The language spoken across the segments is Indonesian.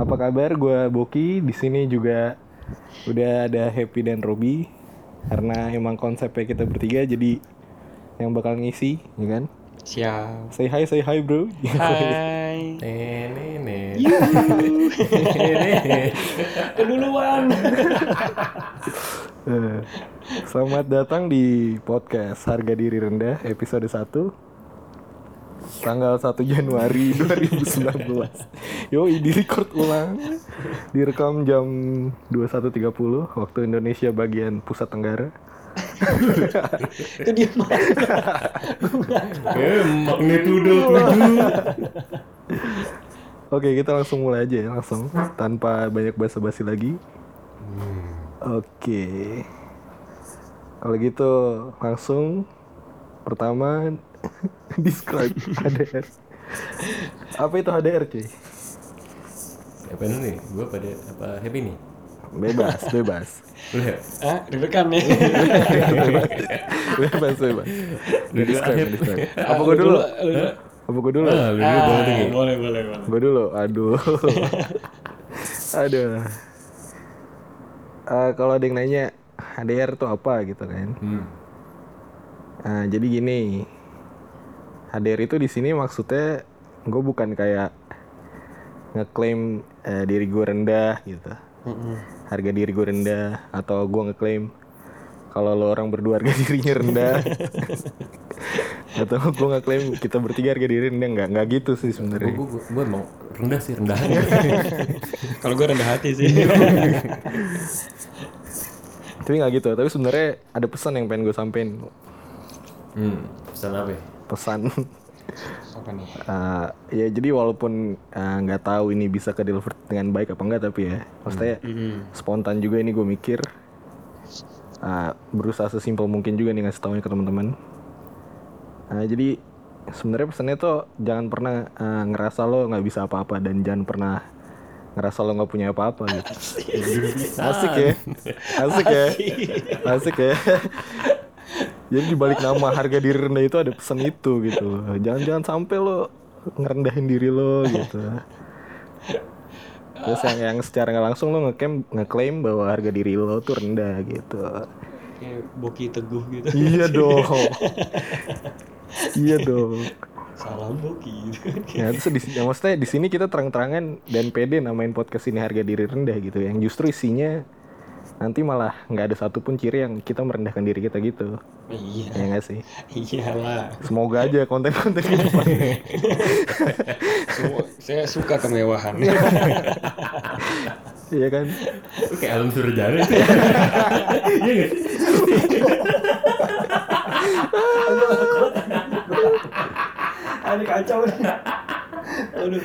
Apa kabar? Gua Boki. Di sini juga udah ada Happy dan Robi. Karena emang konsepnya kita bertiga jadi yang bakal ngisi, ya kan? Siap. Say hi, say hi, bro. Hai. Nenek. Keduluan. Eh, Selamat datang di podcast Harga Diri Rendah episode 1 tanggal 1 Januari 2019. Yo, di record ulang. Direkam jam 21.30 waktu Indonesia bagian pusat tenggara. Itu dia mah. Eh, magnitudo tujuh. Oke, kita langsung mulai aja ya, langsung tanpa banyak basa-basi lagi. Oke. Kalau gitu langsung pertama describe HDR. Apa itu HDR, cuy? Apa ini nih? Gue pada apa happy nih? Bebas, bebas. Ah, deg-degan nih. bebas, bebas. Udah Describe, describe. Apa gue dulu? Apa gue dulu? Ah, lu dulu Ah, boleh nih. boleh, boleh, boleh. Gue dulu, aduh. aduh. Eh, kalau ada yang nanya HDR tuh apa gitu kan? Hmm. Nah, jadi gini, HDR itu di sini maksudnya gue bukan kayak ngeklaim eh, diri gue rendah gitu, Mm-mm. harga diri gue rendah, atau gue ngeklaim kalau lo orang berdua harga dirinya rendah, atau gue ngeklaim kita bertiga harga diri rendah, nggak nggak gitu sih sebenarnya. Gue emang rendah sih rendah. Kalau gue rendah hati sih. Tapi nggak gitu, tapi sebenarnya ada pesan yang pengen gue sampein, hmm. Pesan apa? ya? Pesan. Apa nih? Eh, ya jadi walaupun eh, nggak tahu ini bisa ke deliver dengan baik apa enggak tapi ya maksudnya Mm-mm. spontan juga ini gue mikir. Eh, berusaha sesimpel mungkin juga nih ngasih taunya ke teman-teman. Nah, jadi sebenarnya pesannya tuh jangan pernah eh, ngerasa lo nggak bisa apa-apa dan jangan pernah ngerasa lo nggak punya apa-apa gitu. Asik. Ya. Asik. Ya. Asik ya jadi dibalik nama harga diri rendah itu ada pesan itu gitu. Jangan jangan sampai lo ngerendahin diri lo gitu. Terus yang yang secara nggak langsung lo ngeklaim ngeklaim bahwa harga diri lo tuh rendah gitu. Kayak boki teguh gitu. iya dong. Iya dong. Salam boki. ya terus di, ya, maksudnya di sini kita terang-terangan dan pede namain podcast ini harga diri rendah gitu. Yang justru isinya nanti malah nggak ada satupun ciri yang kita merendahkan diri kita gitu Iya. ya nggak sih Iyalah. semoga aja konten-konten ke depan Semua, saya suka kemewahan. iya kan kayak alam surjana itu ya. Iya nggak sih? Ini kacau nih. Aduh.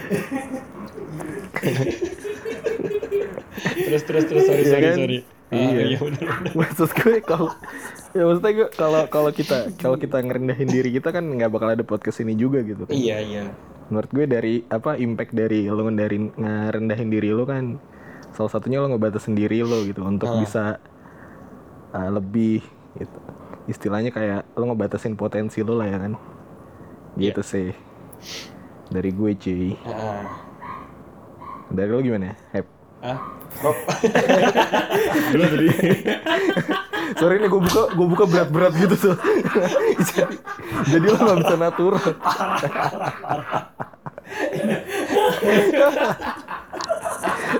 terus terus terus sorry Iya sorry kan? sorry. Iya. iya maksud gue kalau ya maksudnya gue kalau kalau kita kalau kita ngerendahin diri kita kan nggak bakal ada podcast ini juga gitu kan. Iya iya. menurut gue dari apa impact dari lo ngerendahin ngerendahin diri lo kan salah satunya lo ngebatasin diri lo gitu untuk Ah. bisa uh, lebih gitu. Istilahnya kayak lo ngebatasin potensi lo lah ya kan. Gitu sih. Dari gue cuy. Ah. dari lo gimana? Hep Ah. Dulu tadi. sorry nih gue buka gue buka berat-berat gitu tuh jadi jadi lo nggak bisa natural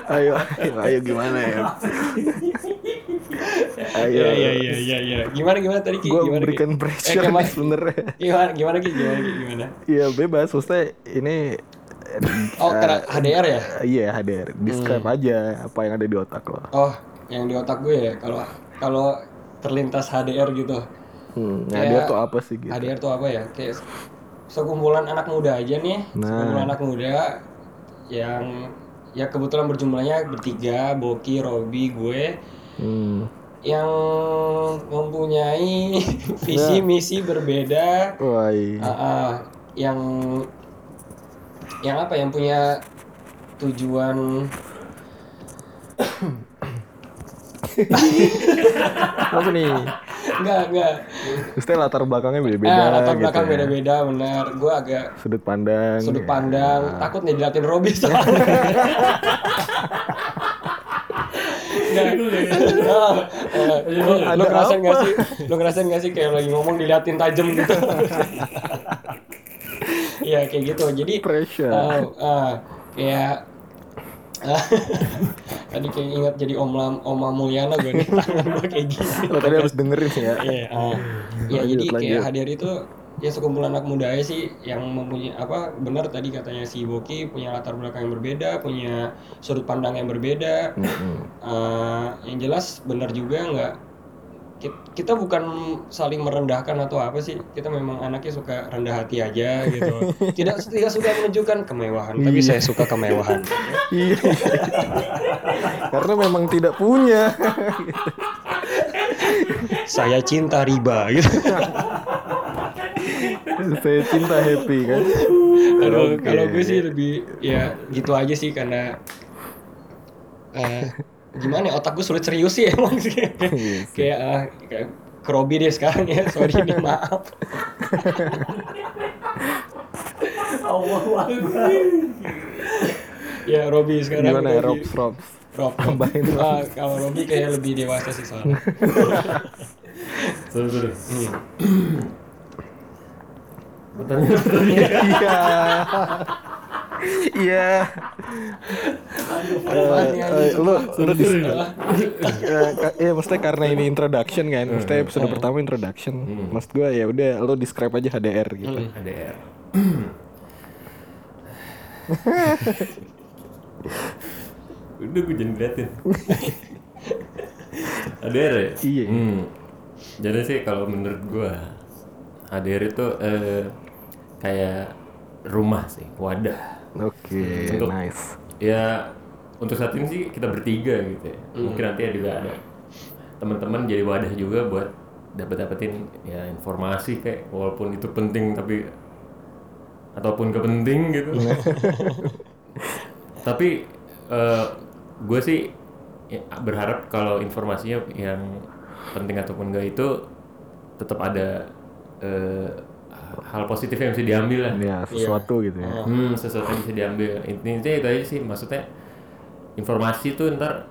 ayo ayo ayo gimana ya ayo Iya iya iya iya iya. Gimana gimana tadi Ki? gue Gimana Ki? memberikan Eh, pressure gimana, nih sebenernya gimana gimana Ki? Gimana Ki? Gimana? Iya bebas, maksudnya ini Oh, karena HDR ya? Iya HDR, describe aja apa yang ada di otak lo. Oh, yang di otak gue ya kalau kalau terlintas HDR gitu. Hmm, Kayak- HDR tuh apa sih gitu? HDR tuh apa ya? Kayak sekumpulan anak muda aja nih. Nah. Sekumpulan anak muda yang ya kebetulan berjumlahnya bertiga, Boki, Robi, gue Hmm. yang mempunyai visi misi berbeda Wah. Ah, ah, yang yang apa yang punya tujuan apa nih? Enggak, enggak. Maksudnya latar belakangnya beda-beda Eh, latar gitu belakang ya. beda-beda, benar. Gue agak Sudut pandang. sudut ya. pandang, takut nih dilatih Robby soalnya. Oh, eh, lu, ngerasain gak sih? Lu ngerasain gak sih kayak lagi ngomong diliatin tajam gitu? Iya kayak gitu. Jadi Pressure. ah, ah, kayak ah, tadi kayak ingat jadi Om Lam, Om Mulyana gue nih tangan gue kayak gini. Lo tadi harus dengerin ya. Iya. Iya, Lanjut, jadi kayak lanjut. hadir itu ya sekumpulan anak muda aja sih yang mempunyai apa benar tadi katanya si Boki punya latar belakang yang berbeda, punya sudut pandang yang berbeda. Mm-mm. Eh, yang jelas benar juga nggak kita bukan saling merendahkan atau apa sih kita memang anaknya suka rendah hati aja gitu tidak tidak suka menunjukkan kemewahan tapi saya suka kemewahan Iya. Karena memang tidak punya. saya cinta riba gitu Saya cinta happy kan. Kalau kalau gue sih lebih ya gitu aja sih karena eh, gimana ya, otak gue sulit serius sih emang sih Iya kayak ah, kayak ke Robby deh sekarang ya sorry nih maaf Allah ya Robby sekarang Gimana ya. Robs Robs? Rob Tambahin. Ah, kalau Robby kayak lebih dewasa sih soalnya sorry. Hmm. Pertanyaan Iya. Iya. Eh, anjing? lu lu di Eh, ka- ya maksudnya karena ini introduction kan maksudnya episode pertama introduction maksud gue ya udah lo describe aja HDR gitu HDR. Udah gue jangan ngeliatin. HDR ya? Iya. Hmm. Jadi sih kalau menurut gua HDR itu eh, kayak rumah sih, wadah. Oke Untuk- nice Ya untuk saat ini sih kita bertiga gitu ya. Mungkin nanti ya juga ada teman-teman jadi wadah juga buat dapat dapetin ya informasi kayak walaupun itu penting tapi ataupun kepenting gitu. tapi gue sih ya, berharap kalau informasinya yang penting ataupun enggak itu tetap ada eh, hal positif yang bisa diambil lah. ya sesuatu gitu ya Hmm, sesuatu yang bisa diambil. Intinya itu aja sih, maksudnya informasi itu ntar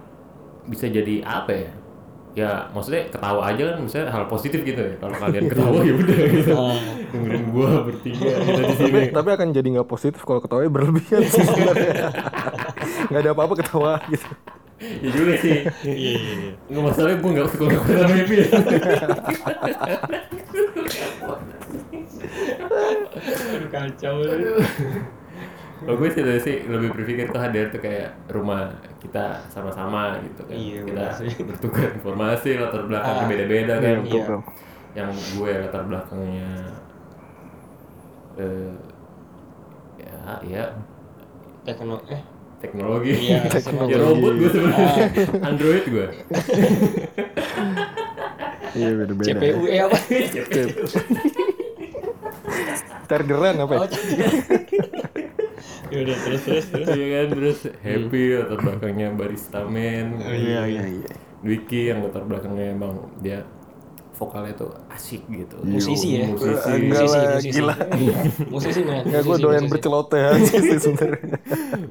bisa jadi apa ya? Ya, maksudnya ketawa aja kan, misalnya hal positif gitu ya. Kalau kalian ketawa ya udah gitu. Dengerin gua bertiga kita di sini. tapi, tapi akan jadi nggak positif kalau ketawanya berlebihan sih sebenarnya nggak ada apa-apa ketawa gitu Ya juga sih. Iya, Nggak masalahnya gua nggak suka ngelakuin happy ya. Aduh kacau Kalau gue sih dari sih lebih berpikir tuh hadir tuh kayak rumah kita sama-sama gitu kan. Iya, kita bertukar informasi latar belakangnya Ah. beda-beda Iya, kan. Iya. yang gue latar belakangnya eh ya ya. Tekno eh? Teknologi. Iya, Teknologi. ya robot gue sebenarnya. Android gue. Iya beda-beda. CPU eh apa chargeran apa ya? Oh, ya udah terus terus terus iya kan terus happy latar belakangnya baristamen iya iya iya Wiki yang latar belakangnya emang dia vokalnya tuh asik gitu Musisi ya? musisi musisi lah, musisi gila. musisi men Enggak, gue doyan berceloteh aja sih sebenarnya.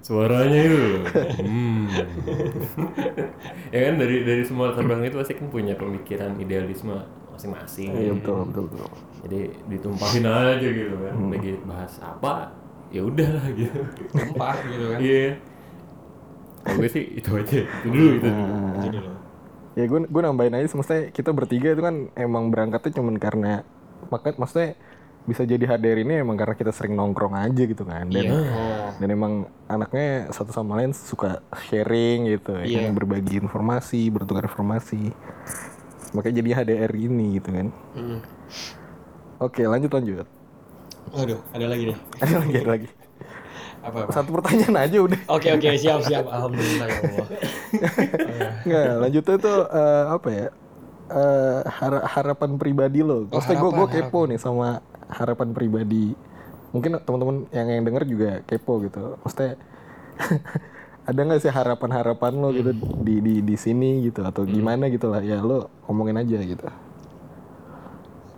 suaranya itu hmm. ya kan dari dari semua latar belakang itu pasti kan punya pemikiran idealisme masing-masing Iya betul betul betul. jadi ditumpahin aja gitu kan lagi bahas apa ya udahlah gitu tumpah gitu kan iya kalau gue sih itu aja itu dulu itu dulu. Itu dulu. Ya gue gue nambahin aja, maksudnya kita bertiga itu kan emang berangkatnya cuman karena maksud maksudnya bisa jadi HDR ini emang karena kita sering nongkrong aja gitu kan dan Iya. Oh. dan emang anaknya satu sama lain suka sharing gitu Iya. yang berbagi informasi bertukar informasi makanya jadi HDR ini gitu kan Hmm. oke lanjut lanjut Waduh, ada lagi nih. ada lagi ada lagi Apa apa? satu pertanyaan aja udah Oke oke siap siap. Alhamdulillah ya Allah. Nggak, lanjutnya tuh eh, apa ya? Eh, hara- harapan pribadi lo. Maksudnya gue gue harapan, kepo nih sama harapan pribadi. Mungkin teman-teman yang yang denger juga kepo gitu. Maksudnya ada nggak sih harapan-harapan lo gitu di di di sini gitu atau gimana gitu lah ya lo ngomongin aja gitu.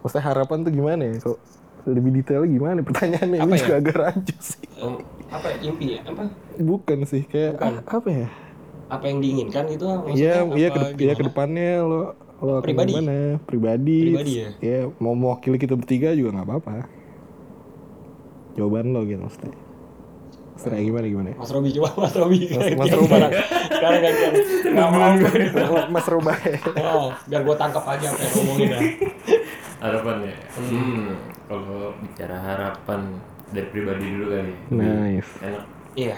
Maksudnya harapan tuh gimana ya? Kok lebih detail gimana pertanyaannya Apa ini ya? juga agak rancu sih. Om, apa ya, impi ya apa Bukan sih kayak Bukan. ah, apa ya? apa yang diinginkan gitu Iya, iya ke, ya ke depannya lo lo akan Pribadi? gimana? Pribadi. Pribadi ya? Ya mau mewakili kita bertiga juga nggak apa-apa. Jawaban lo gitu maksudnya. Maksudnya gimana gimana? Mas Robi coba Mas Robi Mas Robi. sekarang gantian nggak mau Mas Roba. Oh, biar gue tangkap aja apa yang ngomongin dah. harapan ya. Hmm, kalau bicara harapan dari pribadi dulu kali. Nice. Enak. Iya.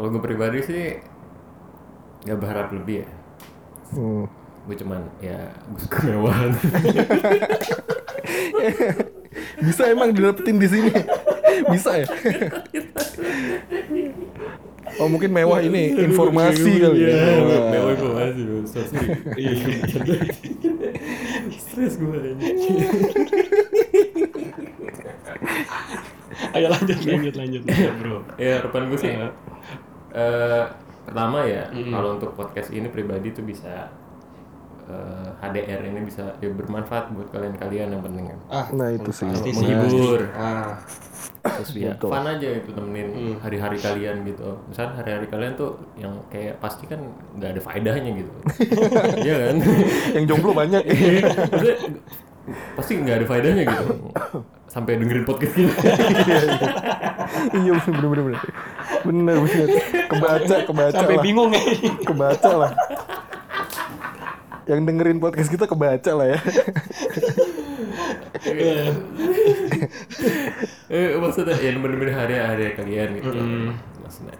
Kalau gue pribadi sih nggak berharap lebih ya. Hmm. Gue cuman ya gue suka kemewahan. Bisa emang didapetin di sini. Bisa ya? Oh mungkin mewah ini informasi kali ya. Iya, Wah. mewah informasi. Sorry. Stres gue Ayo lanjut lanjut lanjut. bro ya harapan gue sih eh pertama ya kalau untuk podcast ini pribadi tuh bisa eh, HDR ini bisa ya, bermanfaat buat kalian-kalian yang penting kan Ah, Nah itu sih. pasti sih. menghibur Ah, terus ya fun aja itu temenin hari-hari kalian gitu misalnya hari-hari kalian tuh yang kayak pasti kan nggak ada faedahnya gitu iya kan Yang jomblo banyak. Maksudnya, pasti nggak ada faedahnya gitu sampai dengerin podcast kita iya bener bener bener. Bener bener. Kebaca kebaca sampai lah. bingung ya. Kebaca lah. Yang dengerin podcast kita kebaca lah ya. Eh maksudnya ya nemenin hari-hari kalian gitu. Maksudnya.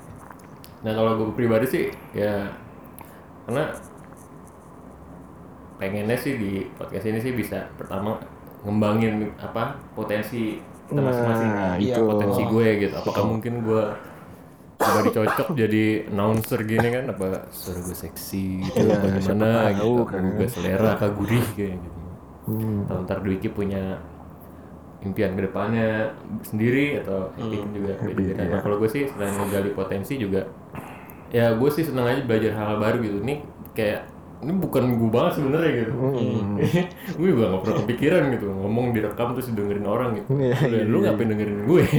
Nah kalau gue pribadi sih ya karena pengennya sih di podcast ini sih bisa pertama ngembangin apa potensi kita masing-masing. Nah, itu. potensi gue gitu. Apakah mungkin gue coba dicocok jadi announcer gini kan? Apa suara gue seksi gitu Iya, apa gimana gitu? kan. apa gue selera apa gurih kayak gitu Hmm. atau ntar Dwiki punya impian ke depannya sendiri atau Ekin juga beda-beda. Nah kalau gue sih selain menggali potensi juga, ya gue sih senang aja belajar hal-hal baru gitu. Ini kayak ini bukan gue banget sebenarnya gitu. gue juga gak pernah kepikiran gitu ngomong direkam terus dengerin orang gitu. Iya, Udah, lu ngapain dengerin gue?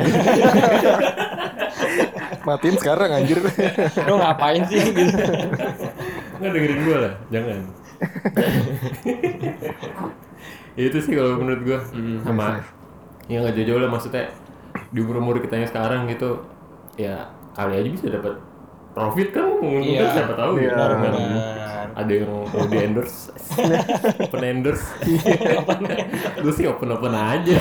Matiin sekarang anjir. Lo ngapain sih gitu? Nggak dengerin gue lah, jangan. Ya, itu sih kalau menurut gue sama ya nggak jauh-jauh lah maksudnya di umur umur kita yang sekarang gitu ya kali aja bisa dapat profit kan mungkin Iya. siapa tahu gitu Iya. kan ada yang mau di endorse open endorse gue sih open open aja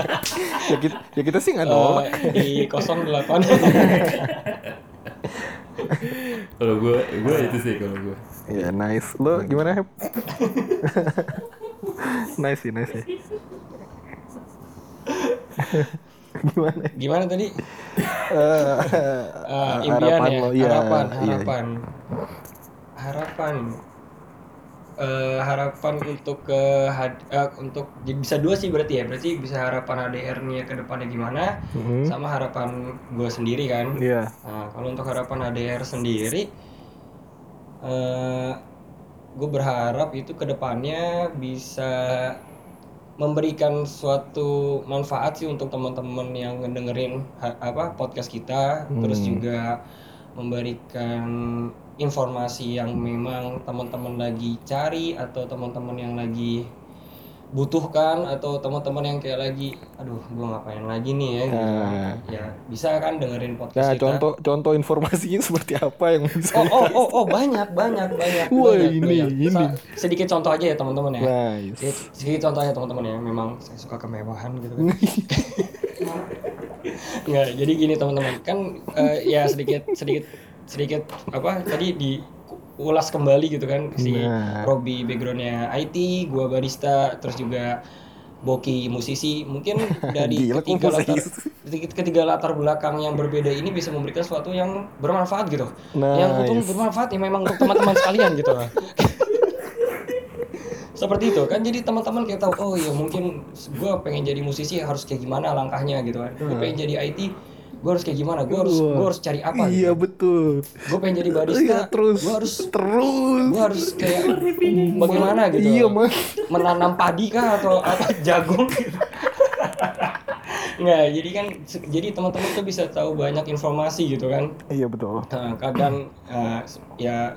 ya, kita, ya kita sih nggak Eh, nolak. di 08 kalau gue gue itu sih kalau gue Ya nice. Lo gimana? Nice sih, nice sih. gimana? gimana tadi? Impian harapan ya, lo, iya, harapan, iya. harapan, harapan, Eh, harapan untuk ke eh, untuk jadi bisa dua sih berarti ya, berarti bisa harapan HDR-nya ke depannya gimana, Mhm. sama harapan gue sendiri kan. Iya. Nah, kalau untuk harapan HDR sendiri, eh gue berharap itu ke depannya bisa memberikan suatu manfaat sih untuk teman-teman yang ngedengerin apa podcast kita, terus juga memberikan informasi yang memang teman-teman lagi cari atau teman-teman yang lagi butuhkan atau teman-teman yang kayak lagi aduh gue ngapain lagi nih ya gitu. Nah. ya bisa kan dengerin Nah, podcast kita contoh contoh informasinya seperti apa yang bisa Oh, oh, oh, oh, banyak, banyak, banyak. Wah, banyak, ini, banyak. ini. Sedikit contoh aja ya teman-teman ya. Nice. Sedikit, sedikit contoh ya teman-teman ya. Memang saya suka kemewahan gitu kan. Nggak, jadi gini teman-teman. Kan eh, ya sedikit, sedikit, sedikit apa tadi di ulas kembali gitu kan si Nah. Robby backgroundnya IT, gua barista, terus juga Boki musisi. Mungkin dari Gila, ketiga latar, ketiga, latar belakang yang berbeda ini bisa memberikan sesuatu yang bermanfaat gitu. Nice. Yang untung bermanfaat ya memang untuk teman-teman sekalian gitu. Seperti itu kan jadi teman-teman kayak tahu oh ya mungkin gua pengen jadi musisi harus kayak gimana langkahnya gitu kan. Gue pengen jadi IT gue harus kayak gimana? Gue harus gue harus cari apa iya gitu. betul. Gue pengen jadi barista. Iya terus gue harus terus. gue harus kayak bagaimana gitu? Iya mas. Menanam padi kah atau apa? Jagung. Gitu. nggak jadi kan jadi teman-teman tuh bisa tahu banyak informasi gitu kan? Iya betul. Nah, kadang eh, ya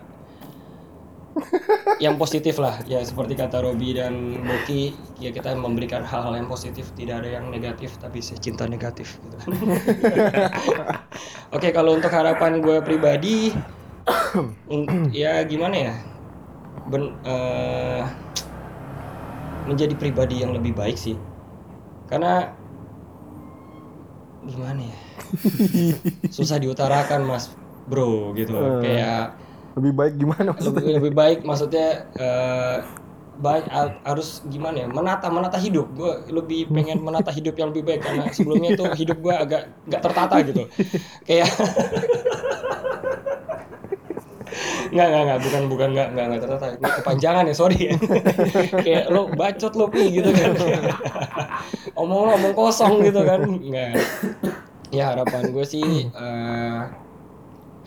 yang positif lah ya seperti kata Robi dan Boki ya kita memberikan hal-hal yang positif tidak ada yang negatif tapi saya cinta negatif gitu. Oke kalau untuk harapan gue pribadi ya gimana ya? Ben- eh, menjadi pribadi yang lebih baik sih. Karena gimana ya? Susah diutarakan mas bro gitu. Kayak lebih baik gimana mas lebih, lebih baik maksudnya eh baik ha- harus gimana ya? Menata menata hidup. Gue lebih pengen menata hidup yang lebih baik karena sebelumnya tuh hidup gue agak nggak tertata gitu. Kayak nggak nggak nggak bukan bukan nggak nggak nggak tertata. Kepanjangan ya sorry. Ya kayak lo bacot lo pi gitu kan. Omong omong kosong gitu kan. Nggak. Ya harapan gue sih eh,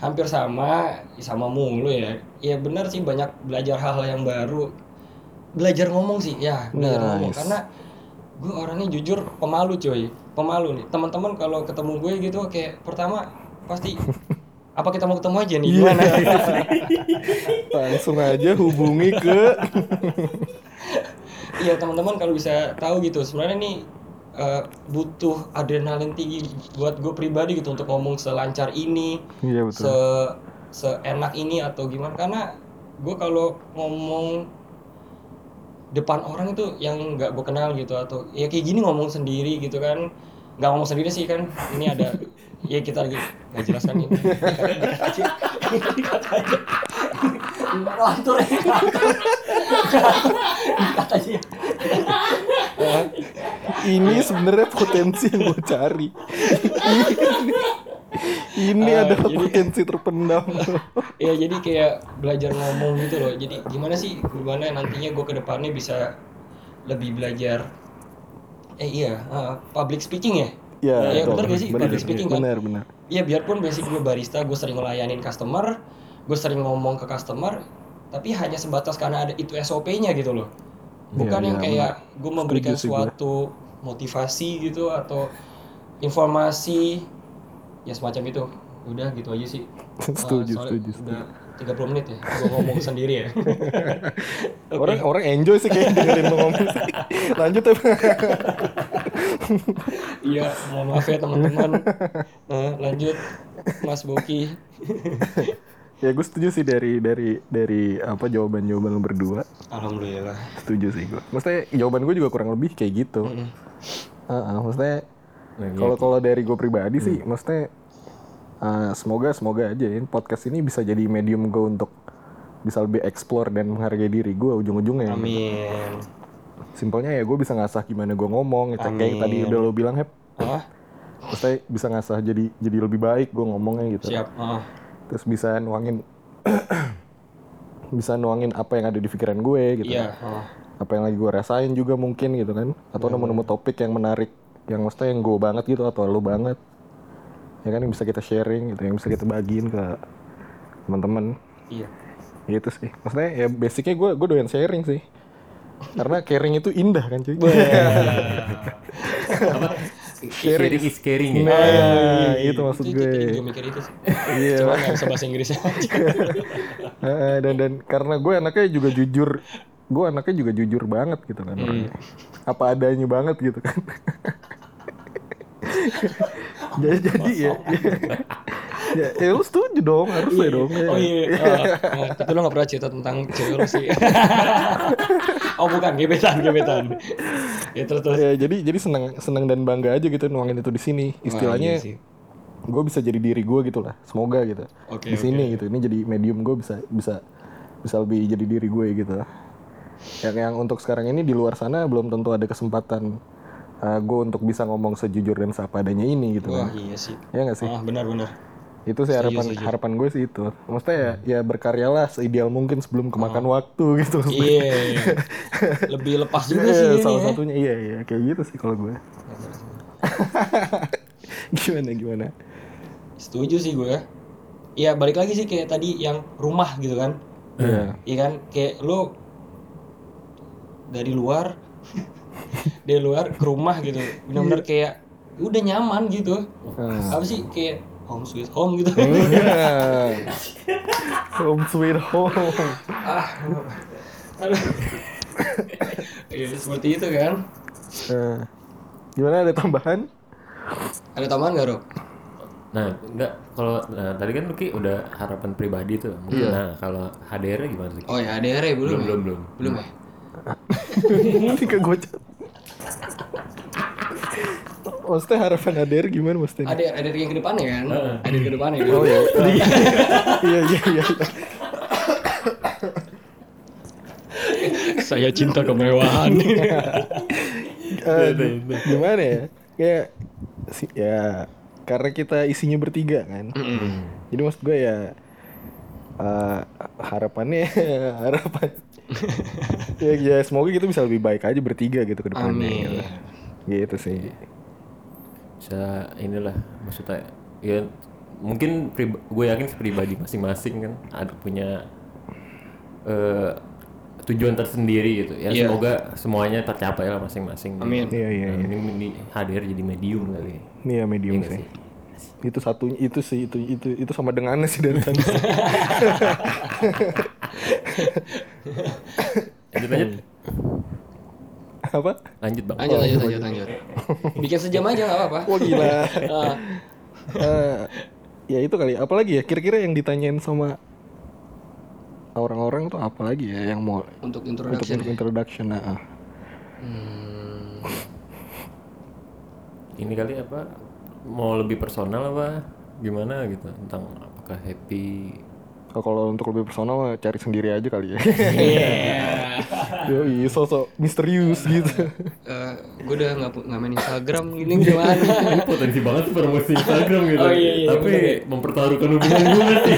hampir sama sama mulu ya. Ya benar sih banyak belajar hal-hal yang baru. Belajar ngomong sih ya belajar ngomong. Nice. karena gue orangnya jujur pemalu coy. Pemalu nih. Teman-teman kalau ketemu gue gitu kayak pertama pasti apa kita mau ketemu aja nih? Gimana? Langsung aja hubungi ke iya teman-teman kalau bisa tahu gitu. Sebenarnya nih eh, butuh adrenalin tinggi buat gue pribadi gitu untuk ngomong selancar ini iya betul. se seenak ini atau gimana. Karena gue kalau ngomong depan orang itu yang nggak gue kenal gitu atau ya kayak gini ngomong sendiri gitu kan. Nggak ngomong sendiri sih kan ini ada ya kita lagi nggak jelas kan ini. Aja lantur ya Dikat aja ini sebenarnya potensi yang gue cari. Ini, Ah, adalah jadi- potensi terpendam. Ya jadi kayak belajar ngomong gitu loh. Jadi gimana sih gimana nantinya gue ke depannya bisa lebih belajar? Eh iya ah, public speaking ya? Ya ya betul. bener gak sih benar public speaking kan? benar benar ya biarpun basic gue barista gue sering ngelayanin customer gue sering ngomong ke customer tapi hanya sebatas karena ada itu SOP-nya gitu loh. Bukan Iya, yang iya, kayak gue memberikan Setuju gue. Motivasi gitu atau informasi ya semacam itu. Udah gitu aja sih. Setuju, soalnya setuju, udah 30 menit ya gue ngomong sendiri ya. Orang orang enjoy sih kayak dengerin lo ngomong lanjut ya iya mohon maaf ya teman-teman. Nah, lanjut Mas Boki. Ya gue setuju sih dari dari dari apa jawaban jawaban lo berdua. Alhamdulillah. Setuju sih gue maksudnya jawaban gue juga kurang lebih kayak gitu. Mm-mm. Heeh, maksudnya Nah, iya. kalau kalau dari gue pribadi sih maksudnya uh, semoga semoga aja ya podcast ini bisa jadi medium gue untuk bisa lebih explore dan menghargai diri gue ujung-ujungnya. Amin. Simpelnya ya gue bisa ngasah gimana gue ngomong gitu. kayak tadi udah lo bilang Hep. Ah maksudnya bisa ngasah jadi jadi lebih baik gue ngomongnya gitu. Siap ah. Terus bisa nuangin bisa nuangin apa yang ada di pikiran gue gitu. Iya ah. Apa yang lagi gue rasain juga mungkin gitu kan. Atau nemu-nemu topik yang menarik yang maksudnya yang gue banget gitu atau lo banget. Ya kan yang bisa kita sharing gitu yang bisa kita bagiin ke teman-teman. Iya. Gitu sih. Maksudnya ya basicnya gue gue doyan sharing sih. Karena caring itu indah kan cuy. Sharing is caring ya? Nah itu maksud itu, itu, gue. mikir itu sih. Iya. cuma nggak bisa bahasa Inggris aja. Heeh, dan dan karena gue anaknya juga jujur gue anaknya juga jujur banget gitu kan orangnya. apa adanya banget gitu kan. Jadi jadi ya ya, ya lu setuju dong harusnya dong ya. oh iya ah, ah, tapi lo nggak pernah cerita tentang cewek lo sih. Oh bukan gebetan gebetan. Ya terus terus. Ya jadi jadi seneng seneng dan bangga aja gitu nuangin itu di sini. Istilahnya Wah, iya gue bisa jadi diri gue gitu lah semoga gitu. Oke, di sini gitu ini jadi medium gue bisa bisa bisa lebih jadi diri gue gitu yang yang untuk sekarang ini di luar sana belum tentu ada kesempatan uh, gue untuk bisa ngomong sejujur dan seapa adanya ini gitu wah kan. iya sih. Ya nggak sih? Ah benar benar. Itu sih harapan setuju. harapan gue sih itu. Maksudnya ya ya berkaryalah seideal mungkin sebelum kemakan waktu gitu iya lebih lepas juga sih Iya, ini salah ya. satunya. Iya iya kayak gitu sih kalau gue gimana gimana? Setuju sih gue. Ya balik lagi sih kayak tadi yang rumah gitu kan. Iya. Iya kan? Kayak lu dari luar dari luar ke rumah gitu. Benar-benar kayak udah nyaman gitu. Ah. Apa sih kayak home sweet home gitu. Iya. Home sweet home. ah. Aduh. Iya seperti itu kan. Nah, gimana ada tambahan? Ada tambahan gak, Rob? Nah, enggak kalau nah, tadi kan Luki udah harapan pribadi tuh. Mungkin nah kalau HDR gimana sih? Oh ya, ya belum Belum ya? belum belum. Belum ya? Ke gocap. Maksudnya harapan ADR gimana maksudnya? ADR, ADR yang ke depannya kan? ADR ke depannya kan? Oh ya. Iya iya iya. Saya cinta kemewahan. Eh, gimana ya? Kayak si- ya karena kita isinya bertiga kan. Jadi maksud gue ya eh, harapannya harapan ya, ya semoga kita bisa lebih baik aja bertiga gitu ke depannya. Amin. Gitu. Gitu sih. Bisa inilah maksudnya ya mungkin gue yakin pribadi masing-masing kan ada punya eh, tujuan tersendiri gitu ya Iya. semoga semuanya tercapai lah masing-masing Amin. Iya iya. Nah, iya. ini, HDR jadi medium kali Ini ya medium Iya sih. Itu satunya itu sih itu itu itu sama dengannya sih dari tadi. lanjut lanjut Apa? lanjut bang Lanjut, lanjut, lanjut, lanjut. Bikin sejam aja gak apa-apa. Wah gila. Ah, Eh, ya itu kali. Apalagi ya kira-kira yang ditanyain sama orang-orang tuh apa lagi ya yang mau untuk untuk introduction. ya. introduction nah. Hmm, ini kali apa mau lebih personal apa gimana gitu tentang apakah happy Kalau untuk lebih personal mah cari sendiri aja kali ya. Iya. Yoi, sosok misterius gitu. Eh, gue udah nggak nggak main Instagram ini gimana? ini potensi banget tuh promosi Instagram gitu Oh, iya, iya, tapi bener. mempertaruhkan hubungan gue sih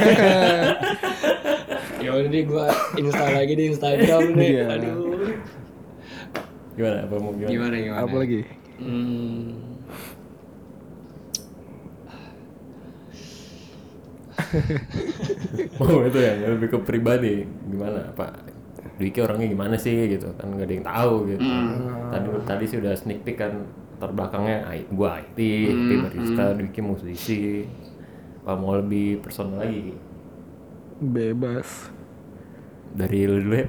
ya udah deh gue install lagi di Instagram nih. Iya. Aduh. gimana apa mau gimana Gimana gimana? Apa lagi? Hmm, oh itu ya lebih ke pribadi. Gimana pak? Dwiki orangnya gimana sih gitu? Kan nggak ada yang tahu gitu. Tadi tadi sih udah sneak peek kan latar belakangnya I- gua IT Dwiki barista Dwiki musisi apa mau lebih personal lagi. Bebas. dari lu dulu ya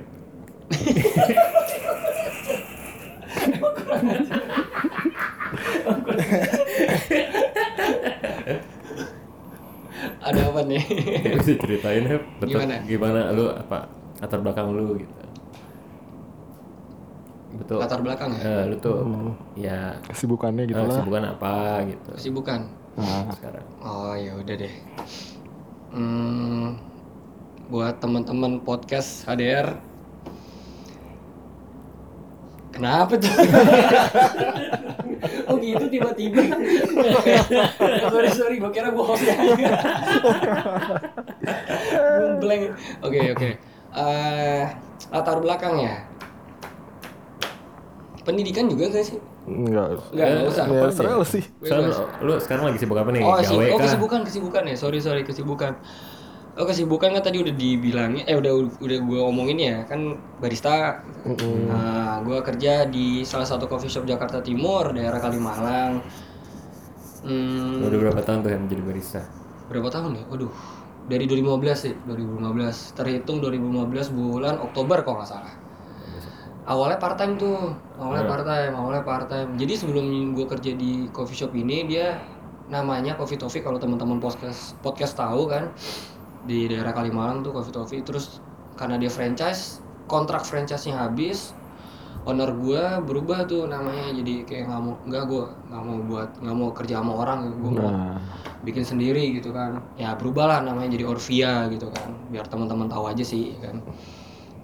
ada apa nih? Ya, bisa ceritain ya betul Gimana? gimana lu apa latar belakang lu gitu betul Latar belakang ya? Eh, lu tuh ya Kesibukannya gitu eh, lah. kesibukan apa gitu Kesibukan. Nah, sekarang Oh ya udah deh. Hmm, buat teman-teman podcast HDR. Kenapa tuh? oh gitu tiba-tiba. sorry sorry, gue kira gue hostnya. Gue blank. Oke oke. Eh, latar belakangnya. Pendidikan juga gak sih? enggak. Enggak, enggak usah. Ya, lu sih. lu, lu sekarang lagi sibuk apa nih Oh, si, gawe oh kesibukan, kesibukan ya. Sorry, sorry, kesibukan. Oh, kesibukan kan tadi udah dibilangin, eh udah udah gue omongin ya, kan barista. Nah, gue kerja di salah satu coffee shop Jakarta Timur, daerah Kalimalang. Hmm, udah berapa tahun tuh yang menjadi barista berapa tahun ya? Waduh, dari 2015 sih, 2015. Terhitung 2015 bulan Oktober kalau nggak salah. Awalnya part time tuh, awalnya part time, awalnya part time. Jadi sebelum gue kerja di coffee shop ini dia namanya Coffee Toffee kalau teman-teman podcast podcast tahu kan di daerah Kalimalang tuh Coffee Toffee. Terus karena dia franchise, kontrak franchise-nya habis, owner gue berubah tuh namanya. Jadi kayak nggak mau nggak gue nggak mau buat nggak mau kerja sama orang. Gue mau Nah, bikin sendiri gitu kan. Ya berubah lah namanya jadi Orvia gitu kan. Biar teman-teman tahu aja sih kan.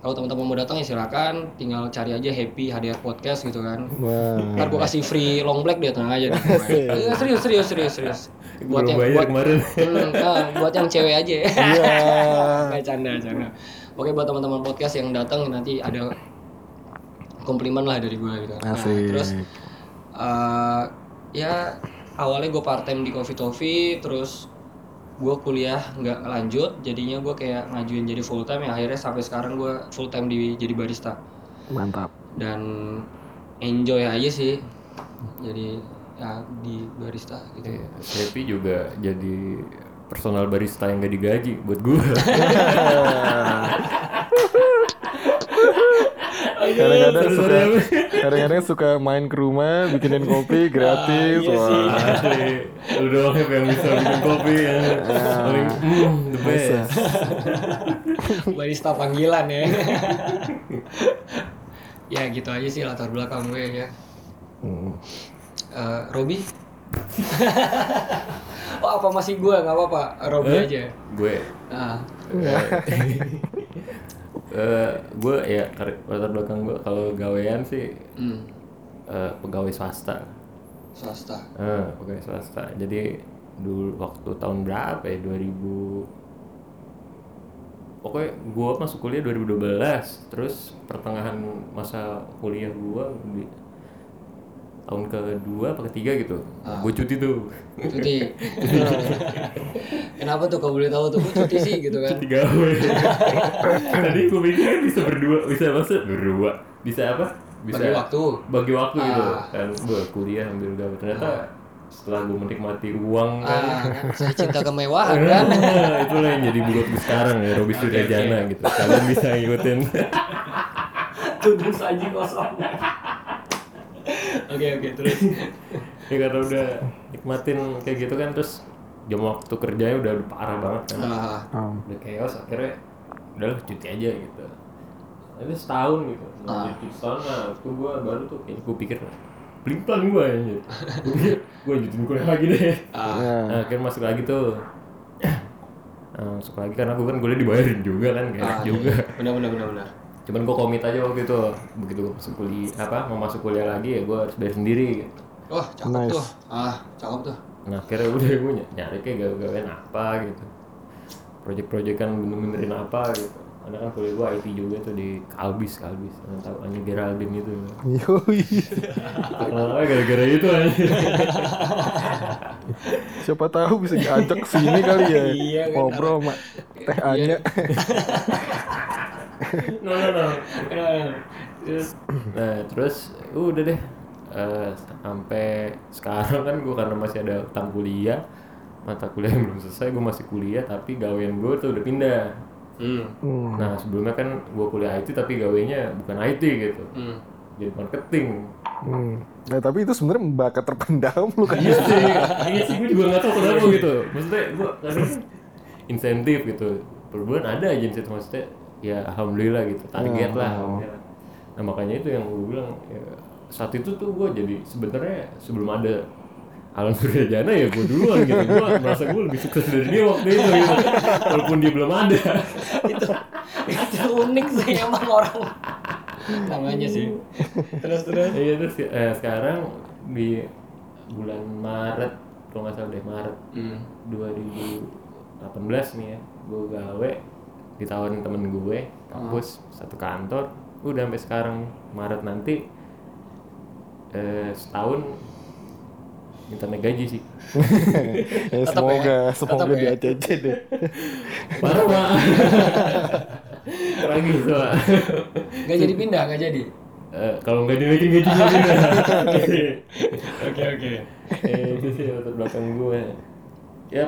Kalau teman-teman mau datang ya silakan. Tinggal cari aja happy hadiah podcast gitu kan. Wah. ntar gue kasih free long black dia tenang aja deh. Eh, serius serius serius serius buat belum yang bayar buat, kemarin Hmm, nah, buat yang cewek aja ya Iya. Nggak canda canda oke buat teman-teman podcast yang datang nanti ada komplimen lah dari gue gitu nah, Asik. terus eh, ya awalnya gue part time di Coffee Toffee terus gue kuliah nggak lanjut jadinya gue kayak ngajuin jadi full time ya akhirnya sampai sekarang gue full time di jadi barista Mantap. dan enjoy aja sih jadi ya di barista gitu Iya, Happy juga jadi personal barista yang gak digaji buat gue. Kadang-kadang suka kadang-kadang suka main ke rumah, bikinin kopi gratis. iya sih. Wah. Asli, lu doang yang bisa bikin kopi ya. Paling mm, the best. barista panggilan ya ya gitu aja sih latar belakang gue ya Hmm. Eh, Robi? Oh apa masih gue nggak apa-apa. Robi Eh? aja. Gue. Ah. Eh gue ya latar belakang gue kalau gawean sih hmm, eh, pegawai swasta. swasta. Eh, pegawai swasta. Jadi dulu waktu tahun berapa ya? 2000 Pokoknya gue masuk kuliah 2012 Terus pertengahan masa kuliah gue tahun kedua apa ketiga gitu. Ah. gue cuti tuh. Cuti. Kenapa tuh kalau boleh tahu tuh? Gue cuti sih gitu kan. Cuti gawe. Tadi gue pikir kan bisa berdua bisa maksud berdua. Bisa apa? Bisa Bagi waktu. bagi waktu gitu. Ah. kan gue kuliah ambil gawe. Ternyata setelah gue menikmati uang kan. Ah, kan saya cinta kemewahan kan. Nah, itulah yang jadi bulat gue sekarang ya Robi Suryajana gitu. Kalian bisa ngikutin. Tudung saji kosong oke oke terus. Ya karena udah nikmatin kayak gitu kan terus jam waktu kerjanya udah parah banget kan. Ah, Um, udah chaos akhirnya udahlah cuti aja gitu. Tapi setahun gitu nah, Ah. cuti. Setahun nah itu gue baru tuh kayak gue pikir pelan gue ya gue pikir gue lanjutin kuliah lagi deh. Ah, ya. nah, akhirnya masuk lagi tuh. Nah, masuk lagi karena gue kan kuliah dibayarin juga kan kayak ah, juga. benar benar benar benar cuman gue komit aja waktu itu. Begitu gue masuk kuliah apa mau masuk kuliah lagi ya gue harus bayar sendiri gitu. Wah cakep Nice. tuh. Ah cakep tuh. Nah akhirnya udah gue ny- nyari kayak gawe-gawean apa gitu. Project-project kan bener-benerin apa gitu. Karena kan kuliah gue IT juga tuh di Kalbis Kalbis. Yang tahu Anya Geraldine itu. Yoi. terkenalnya gara-gara itu aja Siapa tahu bisa diajak sini kali ya. Iya Ngobrol sama Teh Anya. no no no Kenapa? terus nah terus udah deh Eh, sampai sekarang kan gue karena masih ada utang kuliah mata kuliah yang belum selesai gue masih kuliah tapi gawean gue tuh udah pindah hmm Hmm. Nah sebelumnya kan gue kuliah IT tapi gawainya bukan IT gitu, hmm jadi marketing. Hmm. Nah, tapi itu sebenarnya bakat terpendam lu kan. Iya sih, iya sih gue juga nggak tahu kenapa gitu. Maksudnya gue kan insentif gitu, per bulan ada aja insentif maksudnya. Ya alhamdulillah gitu, target lah. Oh. alhamdulillah. Nah makanya itu yang gue bilang ya, saat itu tuh gue jadi sebenarnya sebelum ada Alan Suryajana ya gue duluan gitu. Gue merasa gue lebih sukses dari dia waktu itu gitu. Walaupun dia belum ada. Itu itu unik sih emang orang. Namanya sih. Terus terus? Iya terus eh, sekarang di bulan Maret kalau nggak salah deh Maret hmm. 2018 nih ya gue gawe ditawarin temen gue kampus satu kantor. Udah sampai sekarang Maret nanti eh, setahun minta naik gaji sih. Ya, Tetep semoga, ya, semoga di ya. ACC deh. parah pak. Tragis pak. Nggak jadi pindah nggak jadi? Eh, kalau nggak dinaikin gajinya pindah. Oke oke. Eh, itu sih latar belakang gue. Ya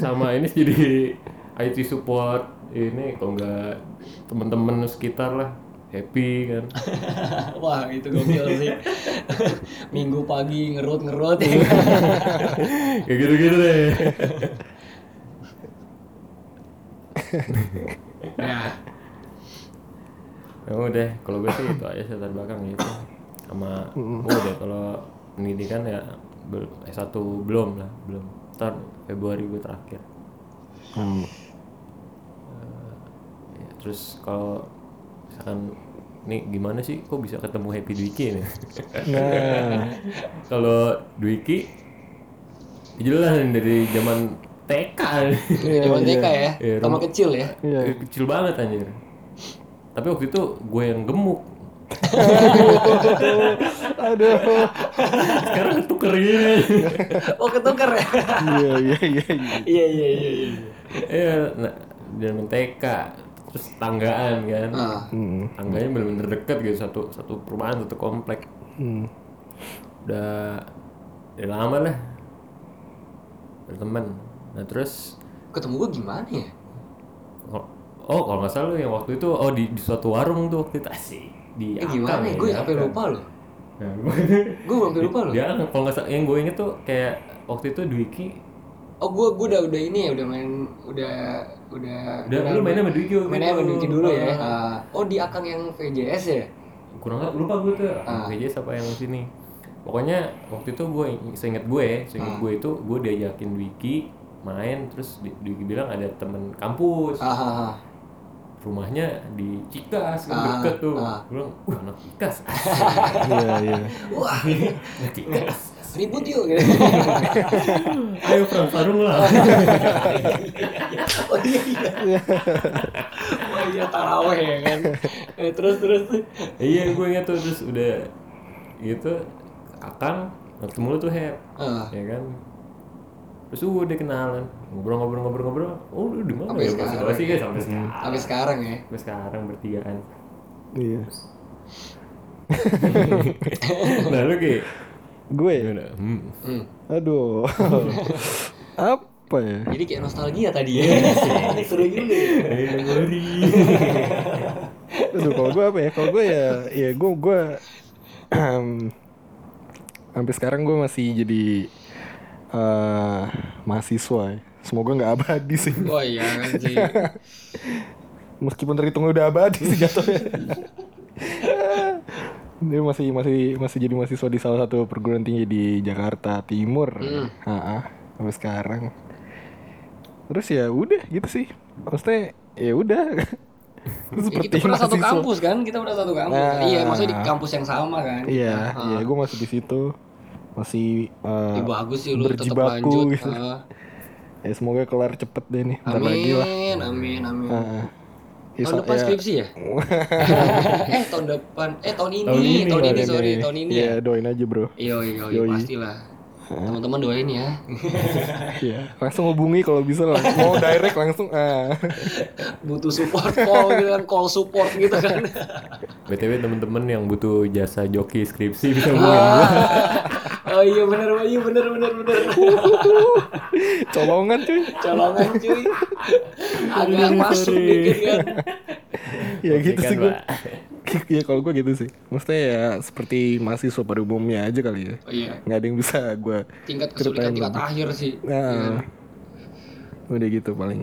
sama ini jadi IT support ini kalau nggak teman-teman sekitar lah happy kan. Wah itu gokil sih. Minggu pagi ngerut ngerut ya kayak gitu-gitu deh. Nah. Ya udah kalau gue sih itu aja sih latar belakang gitu sama udah kalau pendidikan ya bel- S1 belum lah belum. Ntar Februari gue terakhir. Hmm. Ya, terus kalau misalkan nih gimana sih kok bisa ketemu Happy Dwiki nih Nah, kalau Dwiki jelas dari zaman TK iya, zaman iya. TK ya Iya, sama kecil ya Iya. kecil banget anjir tapi waktu itu gue yang gemuk Aduh. Sekarang tuker gini. Oh ketukar ya? Iya iya iya. iya. Iya iya iya. iya. Iya, nah, zaman TK terus tanggaan kan. Ah. Hmm. Tangganya bener-bener deket gitu satu satu perumahan satu komplek. Hmm. Udah udah lama lah berteman. Nah terus Ketemu gue gimana ya? oh, oh kalau nggak salah lu yang waktu itu oh di, di suatu warung tuh waktu itu asik di Eh gimana ya? Gue di sampai lupa loh. Nah, Gue sampai lupa loh. dia kalau nggak salah yang gue inget tuh kayak waktu itu Dwiki Oh gue gue udah udah ini ya udah main udah udah udah lu mainnya sama Dwiki mainnya sama Dwiki dulu ya. Ah. Oh di akang yang VJS ya? kurang nggak lupa gue tuh Ah. PJ siapa yang sini pokoknya waktu itu gue seinget gue seinget Ah. gue itu gue diajakin Dwiki main terus Dwiki bilang ada temen kampus ah. rumahnya di Cikas kan Ah, deket tuh ah. gue bilang wah anak Cikas Iya iya. Wah anak Cikas ribut yuk gitu. ayo perang sarung lah oh iya iya. oh iya taraweh ya kan. Eh, terus terus. iya gue inget tuh terus udah gitu akang ketemu lu tuh hep Ah. ya kan terus udah kenalan ngobrol-ngobrol-ngobrol-ngobrol oh lu di mana ya sekarang. situasi guys sampai sekarang Sampai sekarang ya. sampai sekarang bertigaan Iya. nah lu Ki Gue. hmm. Hmm. Aduh. Apa ya? Jadi kayak nostalgia tadi ya. Seru juga. memori Aduh, kalau gue apa ya? Kalau gue ya, ya gue gue sampai sekarang gue masih jadi eh mahasiswa. ya. Semoga nggak abadi sih. Oh iya kan sih. Meskipun terhitung udah abadi sih jatuhnya. Dia masih masih masih jadi mahasiswa di salah satu perguruan tinggi di Jakarta Timur. Hmm. Ah, sampai sekarang. Terus ya udah gitu sih. Maksudnya ya udah. Ya, kita pernah satu kampus kan? Kita pernah satu kampus. Nah. Iya, maksudnya di kampus yang sama kan? Iya, Ah. iya gue masih di situ. Masih eh, Ih, bagus sih lu tetap berjibaku lanjut. gitu. Ah. ya semoga kelar cepet deh nih. Bentar lagi lah. Amin, amin, amin. Ah, ya, Tahun so- depan ya- skripsi ya? eh tahun depan, eh tahun ini, Tahun ini, tahun ini, tahun sorry, ini. tahun ini Iya, ya. doain aja bro. Iya, iya, iya, pastilah. Teman-teman doain ya. Iya, langsung hubungi kalau bisa lah. Mau direct langsung. Ah. Butuh support call gitu kan, call support gitu kan. btw temen-temen yang butuh jasa joki skripsi bisa hubungin gua oh iya benar, iya benar, benar, benar. Colongan cuy. Colongan cuy. Agak masuk dikit kan. Ya gitu kan, sih gue. Iya kalau gue gitu sih. Maksudnya ya seperti mahasiswa pada umumnya aja kali ya. Oh iya, Nggak ada yang bisa gue. tingkat kesulitan tingkat lebih. akhir sih. Iya? Nah, udah gitu paling.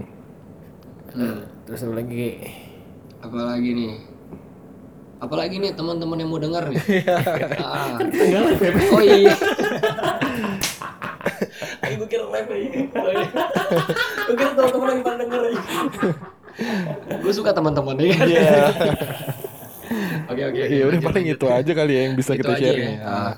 Hmm. terus apa lagi Ki? Apalagi nih? Apalagi nih teman-teman yang mau dengar nih? Ah. Oh iya. Ayo gue kira live aja. Gue kira teman-teman lagi pada denger aja. gue suka teman-teman ya. kan? Oke oke oke. Iya udah paling itu aja kali ya yang bisa kita share ya. nih. Ah. Ah,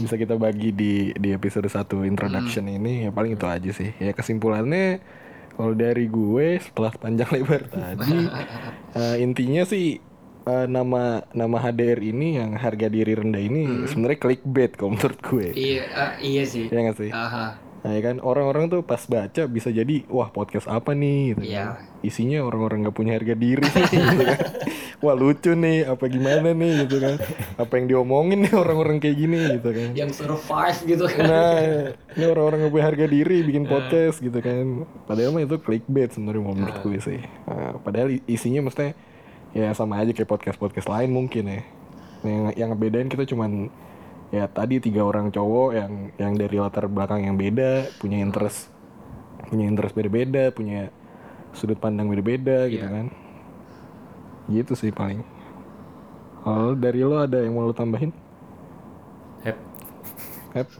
bisa kita bagi di di episode 1 introduction Hmm. ini ya paling itu aja sih. Ya kesimpulannya kalau dari gue setelah panjang lebar tadi eh, intinya sih eh, nama nama HDR ini yang harga diri rendah ini Hmm. sebenarnya clickbait kalau menurut gue. Iya ah, iya sih. Ya nggak sih? Aha. Nah, ya kan orang-orang tuh pas baca bisa jadi wah podcast apa nih gitu Iya. kan. Isinya orang-orang nggak punya harga diri gitu kan. Wah lucu nih apa gimana nih gitu kan. Apa yang diomongin nih orang-orang kayak gini gitu kan. Yang survive gitu kan. Nah, ini orang-orang nggak punya harga diri bikin Iya. podcast gitu kan. Padahal mah itu clickbait sebenarnya Iya. menurut gue sih. Nah, padahal isinya mestinya ya sama aja kayak podcast-podcast lain mungkin ya. Yang yang ngebedain kita cuman ya tadi tiga orang cowok yang yang dari latar belakang yang beda, punya interest punya interest beda-beda, punya sudut pandang beda-beda gitu Iya. kan. Gitu sih paling. Kalau dari lo ada yang mau lo tambahin? Hep. Hep?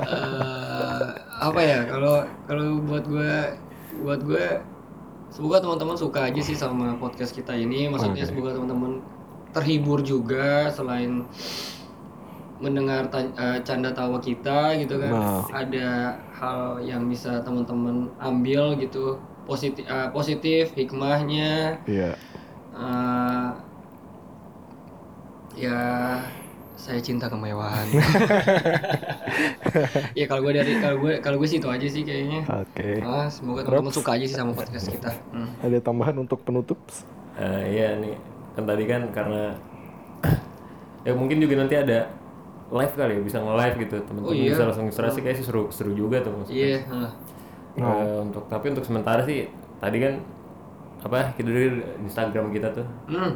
Eh, apa ya kalau kalau buat gue buat gue semoga teman-teman suka aja sih sama podcast kita ini maksudnya Oke. semoga teman-teman terhibur juga selain mendengar eh, canda tawa kita gitu kan Nah. ada hal yang bisa teman-teman ambil gitu positif positif hikmahnya Iya. eh, ya saya cinta kemewahan ya kalau gue dari kalau gue kalau gue sih itu aja sih kayaknya Oke. ah semoga teman-teman suka aja sih sama podcast kita Hmm. Ada tambahan untuk penutup? Eh, iya nih kan tadi kan karena ya mungkin juga nanti ada live kali ya bisa nge-live gitu teman-teman Oh, iya. bisa langsung inspirasi kayak sih seru seru juga tuh maksudnya. iya ah. Eh, untuk tapi untuk sementara sih tadi kan apa kita dari Instagram kita tuh Hmm.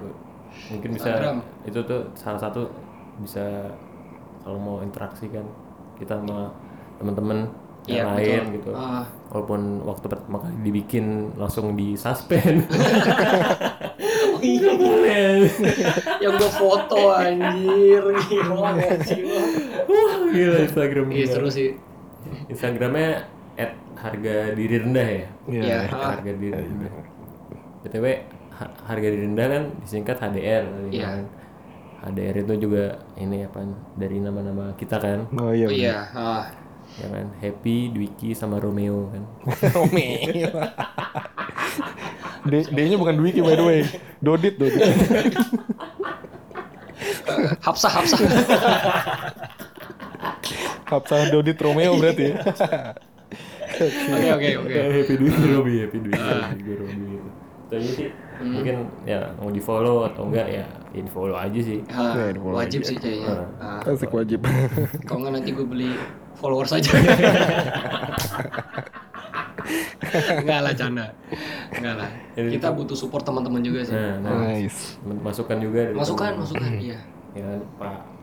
mungkin bisa Instagram. itu tuh salah satu bisa kalau mau interaksi kan kita sama teman-teman Iya, yang lain betul. gitu Ah. walaupun waktu pertama kali dibikin langsung di suspend Oh iya, yang gue foto anjir gila wah gila Instagram Iya seru sih. Instagramnya at harga diri rendah ya Iya. At Ah. harga diri rendah btw ha- harga diri rendah kan disingkat HDR Iya. kan. HDR itu juga ini apa dari nama-nama kita kan Oh iya. Oh iya, ah. ya kan Happy, Dwiki sama Romeo kan Romeo. D, D-nya bukan Dwiki by the way. Dodit, Dodit. Hapsah Hapsah. Hapsah Dodit Romeo berarti ya. Oke oke oke. Happy Dwiki Robi Happy Dwiki Robi gitu tapi sih mungkin ya mau di follow atau enggak ya ya di follow aja sih Ah, Iya, di follow wajib aja. sih kayaknya. Ah. Asik wajib. Kalau nggak nanti gue beli followers aja. Enggak lah canda. Enggak lah. Kita butuh support teman-teman juga sih. nah, nah nice. masukan juga Masukan, masukan, iya. ya pak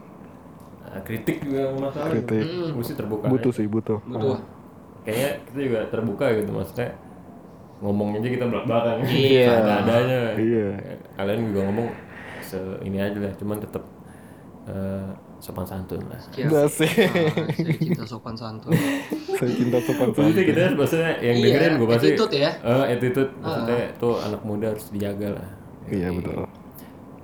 Nah, kritik juga masalah Kritik. gue sih terbuka Butuh aja. sih, butuh. Butuh. kayaknya kita juga terbuka gitu maksudnya ngomongnya aja kita belak belakan Iya. ada adanya Iya. kalian juga ngomong se ini aja lah cuman tetap eh, sopan santun lah Ya. Enggak sih. Ah, saya cinta sopan santun. Saya cinta sopan Maksudnya santun. kita maksudnya yang Iya, dengerin gue pasti attitude ya. Eh, attitude maksudnya tuh anak muda harus dijaga lah Iya betul.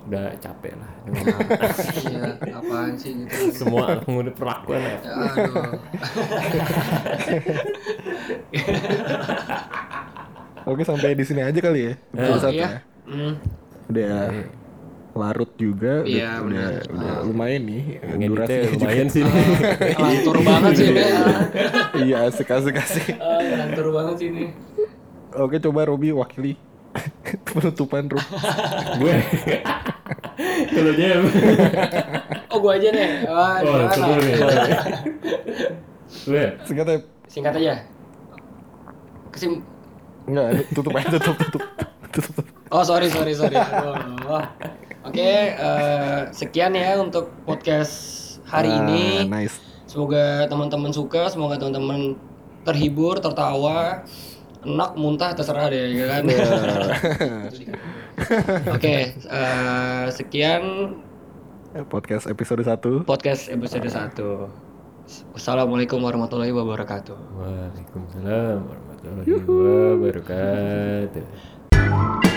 udah capek lah dengan Iya, apaan sih gitu. semua anak muda perlakuan ya. Ya, aduh. Oke sampai di sini aja kali ya. Episode Oh, satu iya. ya. Hmm. Udah larut juga. udah- Iya, udah, benar. udah lumayan nih. ngeditnya Durasinya juga. lumayan sih Lantur banget sih ini. Iya asik asik asik. Ah, Lantur banget sih ini. Oke coba Robi wakili penutupan Rob. gue kalau dia Oh, gua aja nih. Wah, oh seru nih gue Singkatnya Singkat aja. Kesim enggak tutup aja tutup tutup. tutup. Oh sorry sorry sorry. Aduh. Oke eh, sekian ya untuk podcast hari Ah, ini. Nice. Semoga teman-teman suka, semoga teman-teman terhibur, tertawa, enak, muntah terserah deh, ya kan? Oke, eh, sekian Podcast episode 1 podcast episode 1. Wassalamualaikum warahmatullahi wabarakatuh. Waalaikumsalam warahmatullahi wabarakatuh.